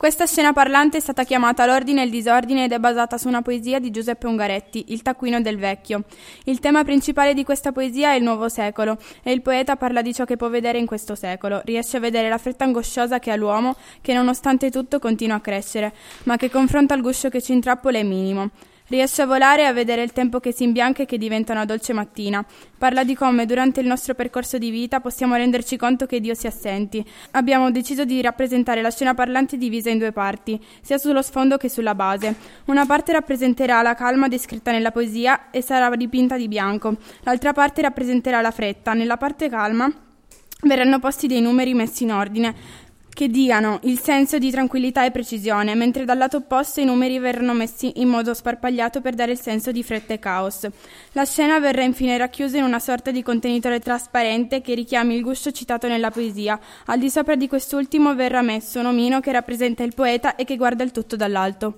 Questa scena parlante è stata chiamata L'ordine e il disordine ed è basata su una poesia di Giuseppe Ungaretti, Il taccuino del vecchio. Il tema principale di questa poesia è il nuovo secolo e il poeta parla di ciò che può vedere in questo secolo. Riesce a vedere la fretta angosciosa che ha l'uomo, che nonostante tutto continua a crescere, ma che confronto al guscio che ci intrappola è minimo. Riesce a volare e a vedere il tempo che si imbianca e che diventa una dolce mattina. Parla di come durante il nostro percorso di vita possiamo renderci conto che Dio si assenti. Abbiamo deciso di rappresentare la scena parlante divisa in due parti, sia sullo sfondo che sulla base. Una parte rappresenterà la calma descritta nella poesia e sarà dipinta di bianco. L'altra parte rappresenterà la fretta. Nella parte calma verranno posti dei numeri messi in ordine che diano il senso di tranquillità e precisione, mentre dal lato opposto i numeri verranno messi in modo sparpagliato per dare il senso di fretta e caos. La scena verrà infine racchiusa in una sorta di contenitore trasparente che richiami il gusto citato nella poesia. Al di sopra di quest'ultimo verrà messo un omino che rappresenta il poeta e che guarda il tutto dall'alto.